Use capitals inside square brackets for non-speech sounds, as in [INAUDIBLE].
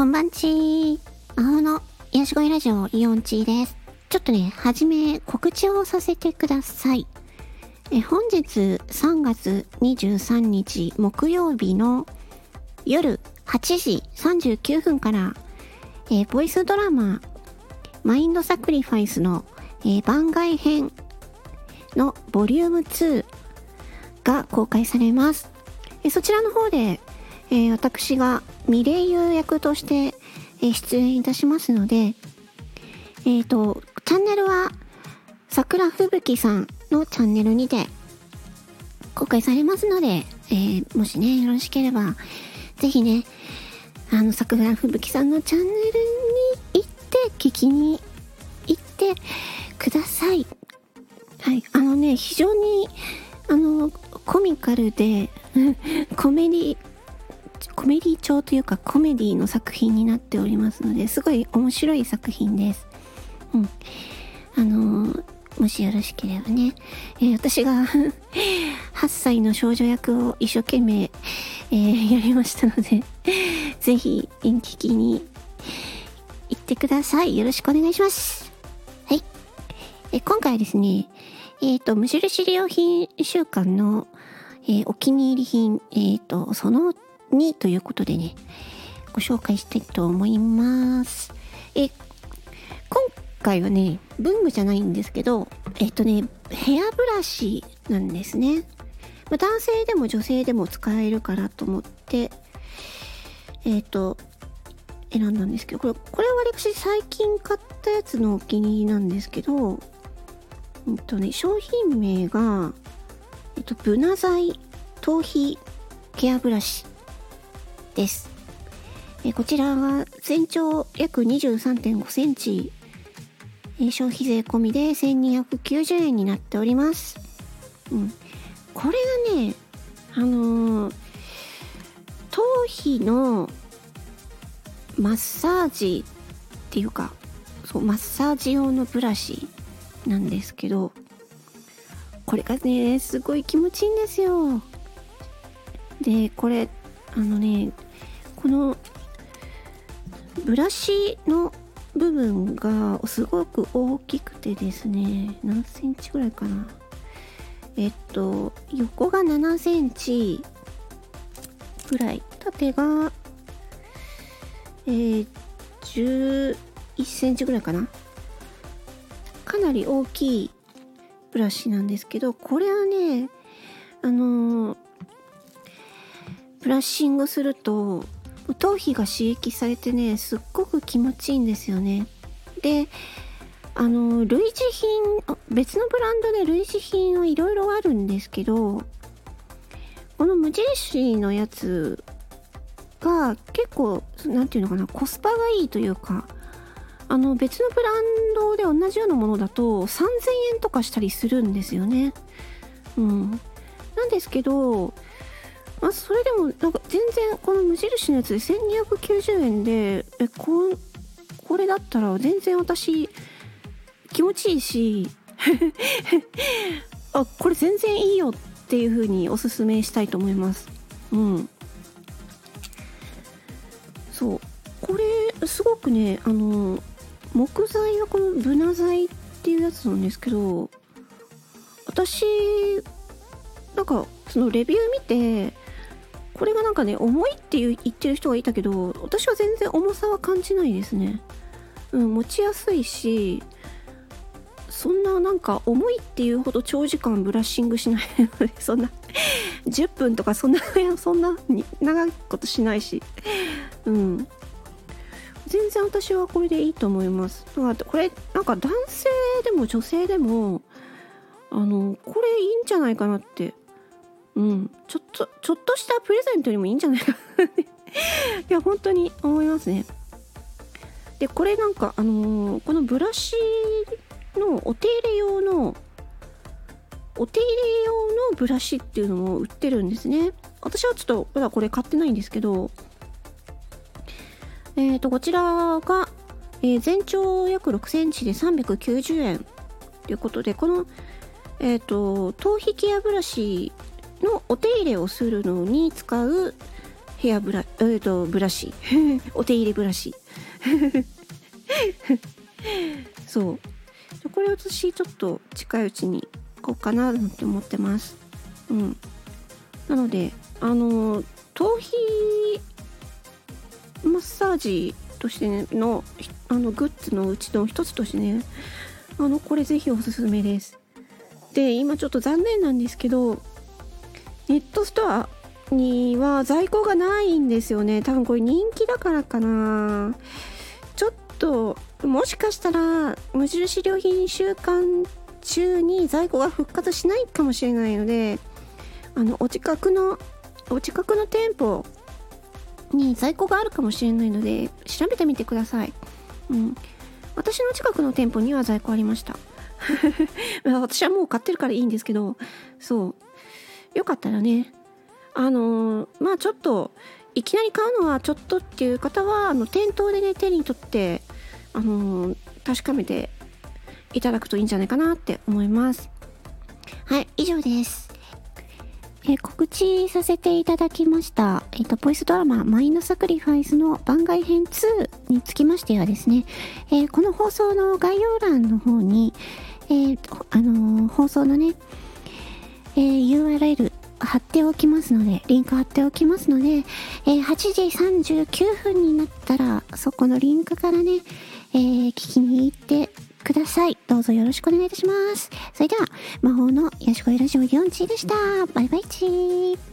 こんばんちー。青の癒し声ラジオイオンチーです。ちょっとね、はじめ告知をさせてください。え本日3月23日木曜日の夜8時39分から、えボイスドラママインドサクリファイスの、え番外編のボリューム2が公開されます。えそちらの方で、えー私がミレイユ役として、え出演いたしますので、えっ、と、チャンネルは桜吹雪さんのチャンネルにて公開されますので、えーもしね、よろしければ、ぜひね、あの、桜吹雪さんのチャンネルに行って、聞きに行ってください。はい。あのね、非常に、あの、コミカルで、[LAUGHS] コメディ、コメディ調というかコメディの作品になっておりますので、すごい面白い作品です。うん。あのーもしよろしければね、えー私が [LAUGHS] 8歳の少女役を一生懸命、えーやりましたので、[LAUGHS] ぜひ、演聞きに行ってください。よろしくお願いします。はい。え今回はですね、えっ、と、無印良品週間の、えお気に入り品、えっ、と、その2ということでね、ご紹介したいと思います。え今回はね、文具じゃないんですけど、えっ、とね、ヘアブラシなんですね。まあ男性でも女性でも使えるからと思って、えっ、と、選んだんですけど、これ、これは私最近買ったやつのお気に入りなんですけど、うんとね、商品名が、えっと、ブナ剤頭皮ケアブラシです。えこちらは全長約23.5センチ、え消費税込みで1290円になっております。うん。これがね、あのー頭皮のマッサージっていうか、そう、マッサージ用のブラシなんですけど、これがね、すごい気持ちいいんですよ。で、これ、あのね、このブラシの部分がすごく大きくてですね、何センチぐらいかな。えっと、横が7センチぐらい、縦が、えー、11センチぐらいかな。かなり大きいブラシなんですけど、これはね、あのーブラッシングすると、頭皮が刺激されてね、すっごく気持ちいいんですよね。で、あの、類似品、別のブランドで類似品はいろいろあるんですけど、この無印のやつが結構、なんていうのかな、コスパがいいというか、あの別のブランドで同じようなものだと3000円とかしたりするんですよね。うん。なんですけど、あ、それでもなんか全然この無印のやつで1290円でえここれだったら全然私気持ちいいし [LAUGHS] あこれ全然いいよっていう風におすすめしたいと思います。うん。そう。これすごくねあの木材はこのブナ材っていうやつなんですけど私なんかそのレビュー見てこれがなんかね重いっていう言ってる人がいたけど私は全然重さは感じないですね。うん持ちやすいしそんななんか重いっていうほど長時間ブラッシングしないので [LAUGHS] そんな10分とかそんな [LAUGHS] そんなに長いことしないし。うん。全然私はこれでいいと思います。だからこれなんか男性でも女性でもあのこれいいんじゃないかなってうん。ちょっとちょっとしたプレゼントにもいいんじゃないか [LAUGHS] いや本当に思いますね。でこれなんかあのーこのブラシのお手入れ用のお手入れ用のブラシっていうのも売ってるんですね。私はちょっとまだこれ買ってないんですけどえっ、とこちらが、えー全長約6センチで390円ということでこのえっ、と頭皮ケアブラシのお手入れをするのに使うヘアブラ、えっ、と、ブラシ。[LAUGHS] お手入れブラシ。[LAUGHS] そう。これ私ちょっと近いうちに行こうかなって思ってます。うん。なので、あの、頭皮マッサージとして、のあのグッズのうちの一つとしてね、あの、これぜひおすすめです。で、今ちょっと残念なんですけど、ネットストアには在庫がないんですよね。多分これ人気だからかな。ちょっと、もしかしたら、無印良品週間中に在庫が復活しないかもしれないので、あの、お近くの、お近くの店舗に在庫があるかもしれないので、調べてみてください。うん。私の近くの店舗には在庫ありました。[LAUGHS] 私はもう買ってるからいいんですけど、そう。よかったらね、あのー、まあちょっと、いきなり買うのはちょっとっていう方は、あの、店頭でね、手に取って、あのー、確かめていただくといいんじゃないかなって思います。はい、以上です。え告知させていただきました、えっ、と、ボイスドラマ、マインドサクリファイスの番外編2につきましてはですね、えー、この放送の概要欄の方に、えー、あのー、放送のね、えー URL 貼っておきますので、リンク貼っておきますので、え8時39分になったら、そこのリンクからね、え聞きに行ってください。どうぞよろしくお願いいたします。それでは、魔法のヤシコイラジオ4チでした。バイバイチー。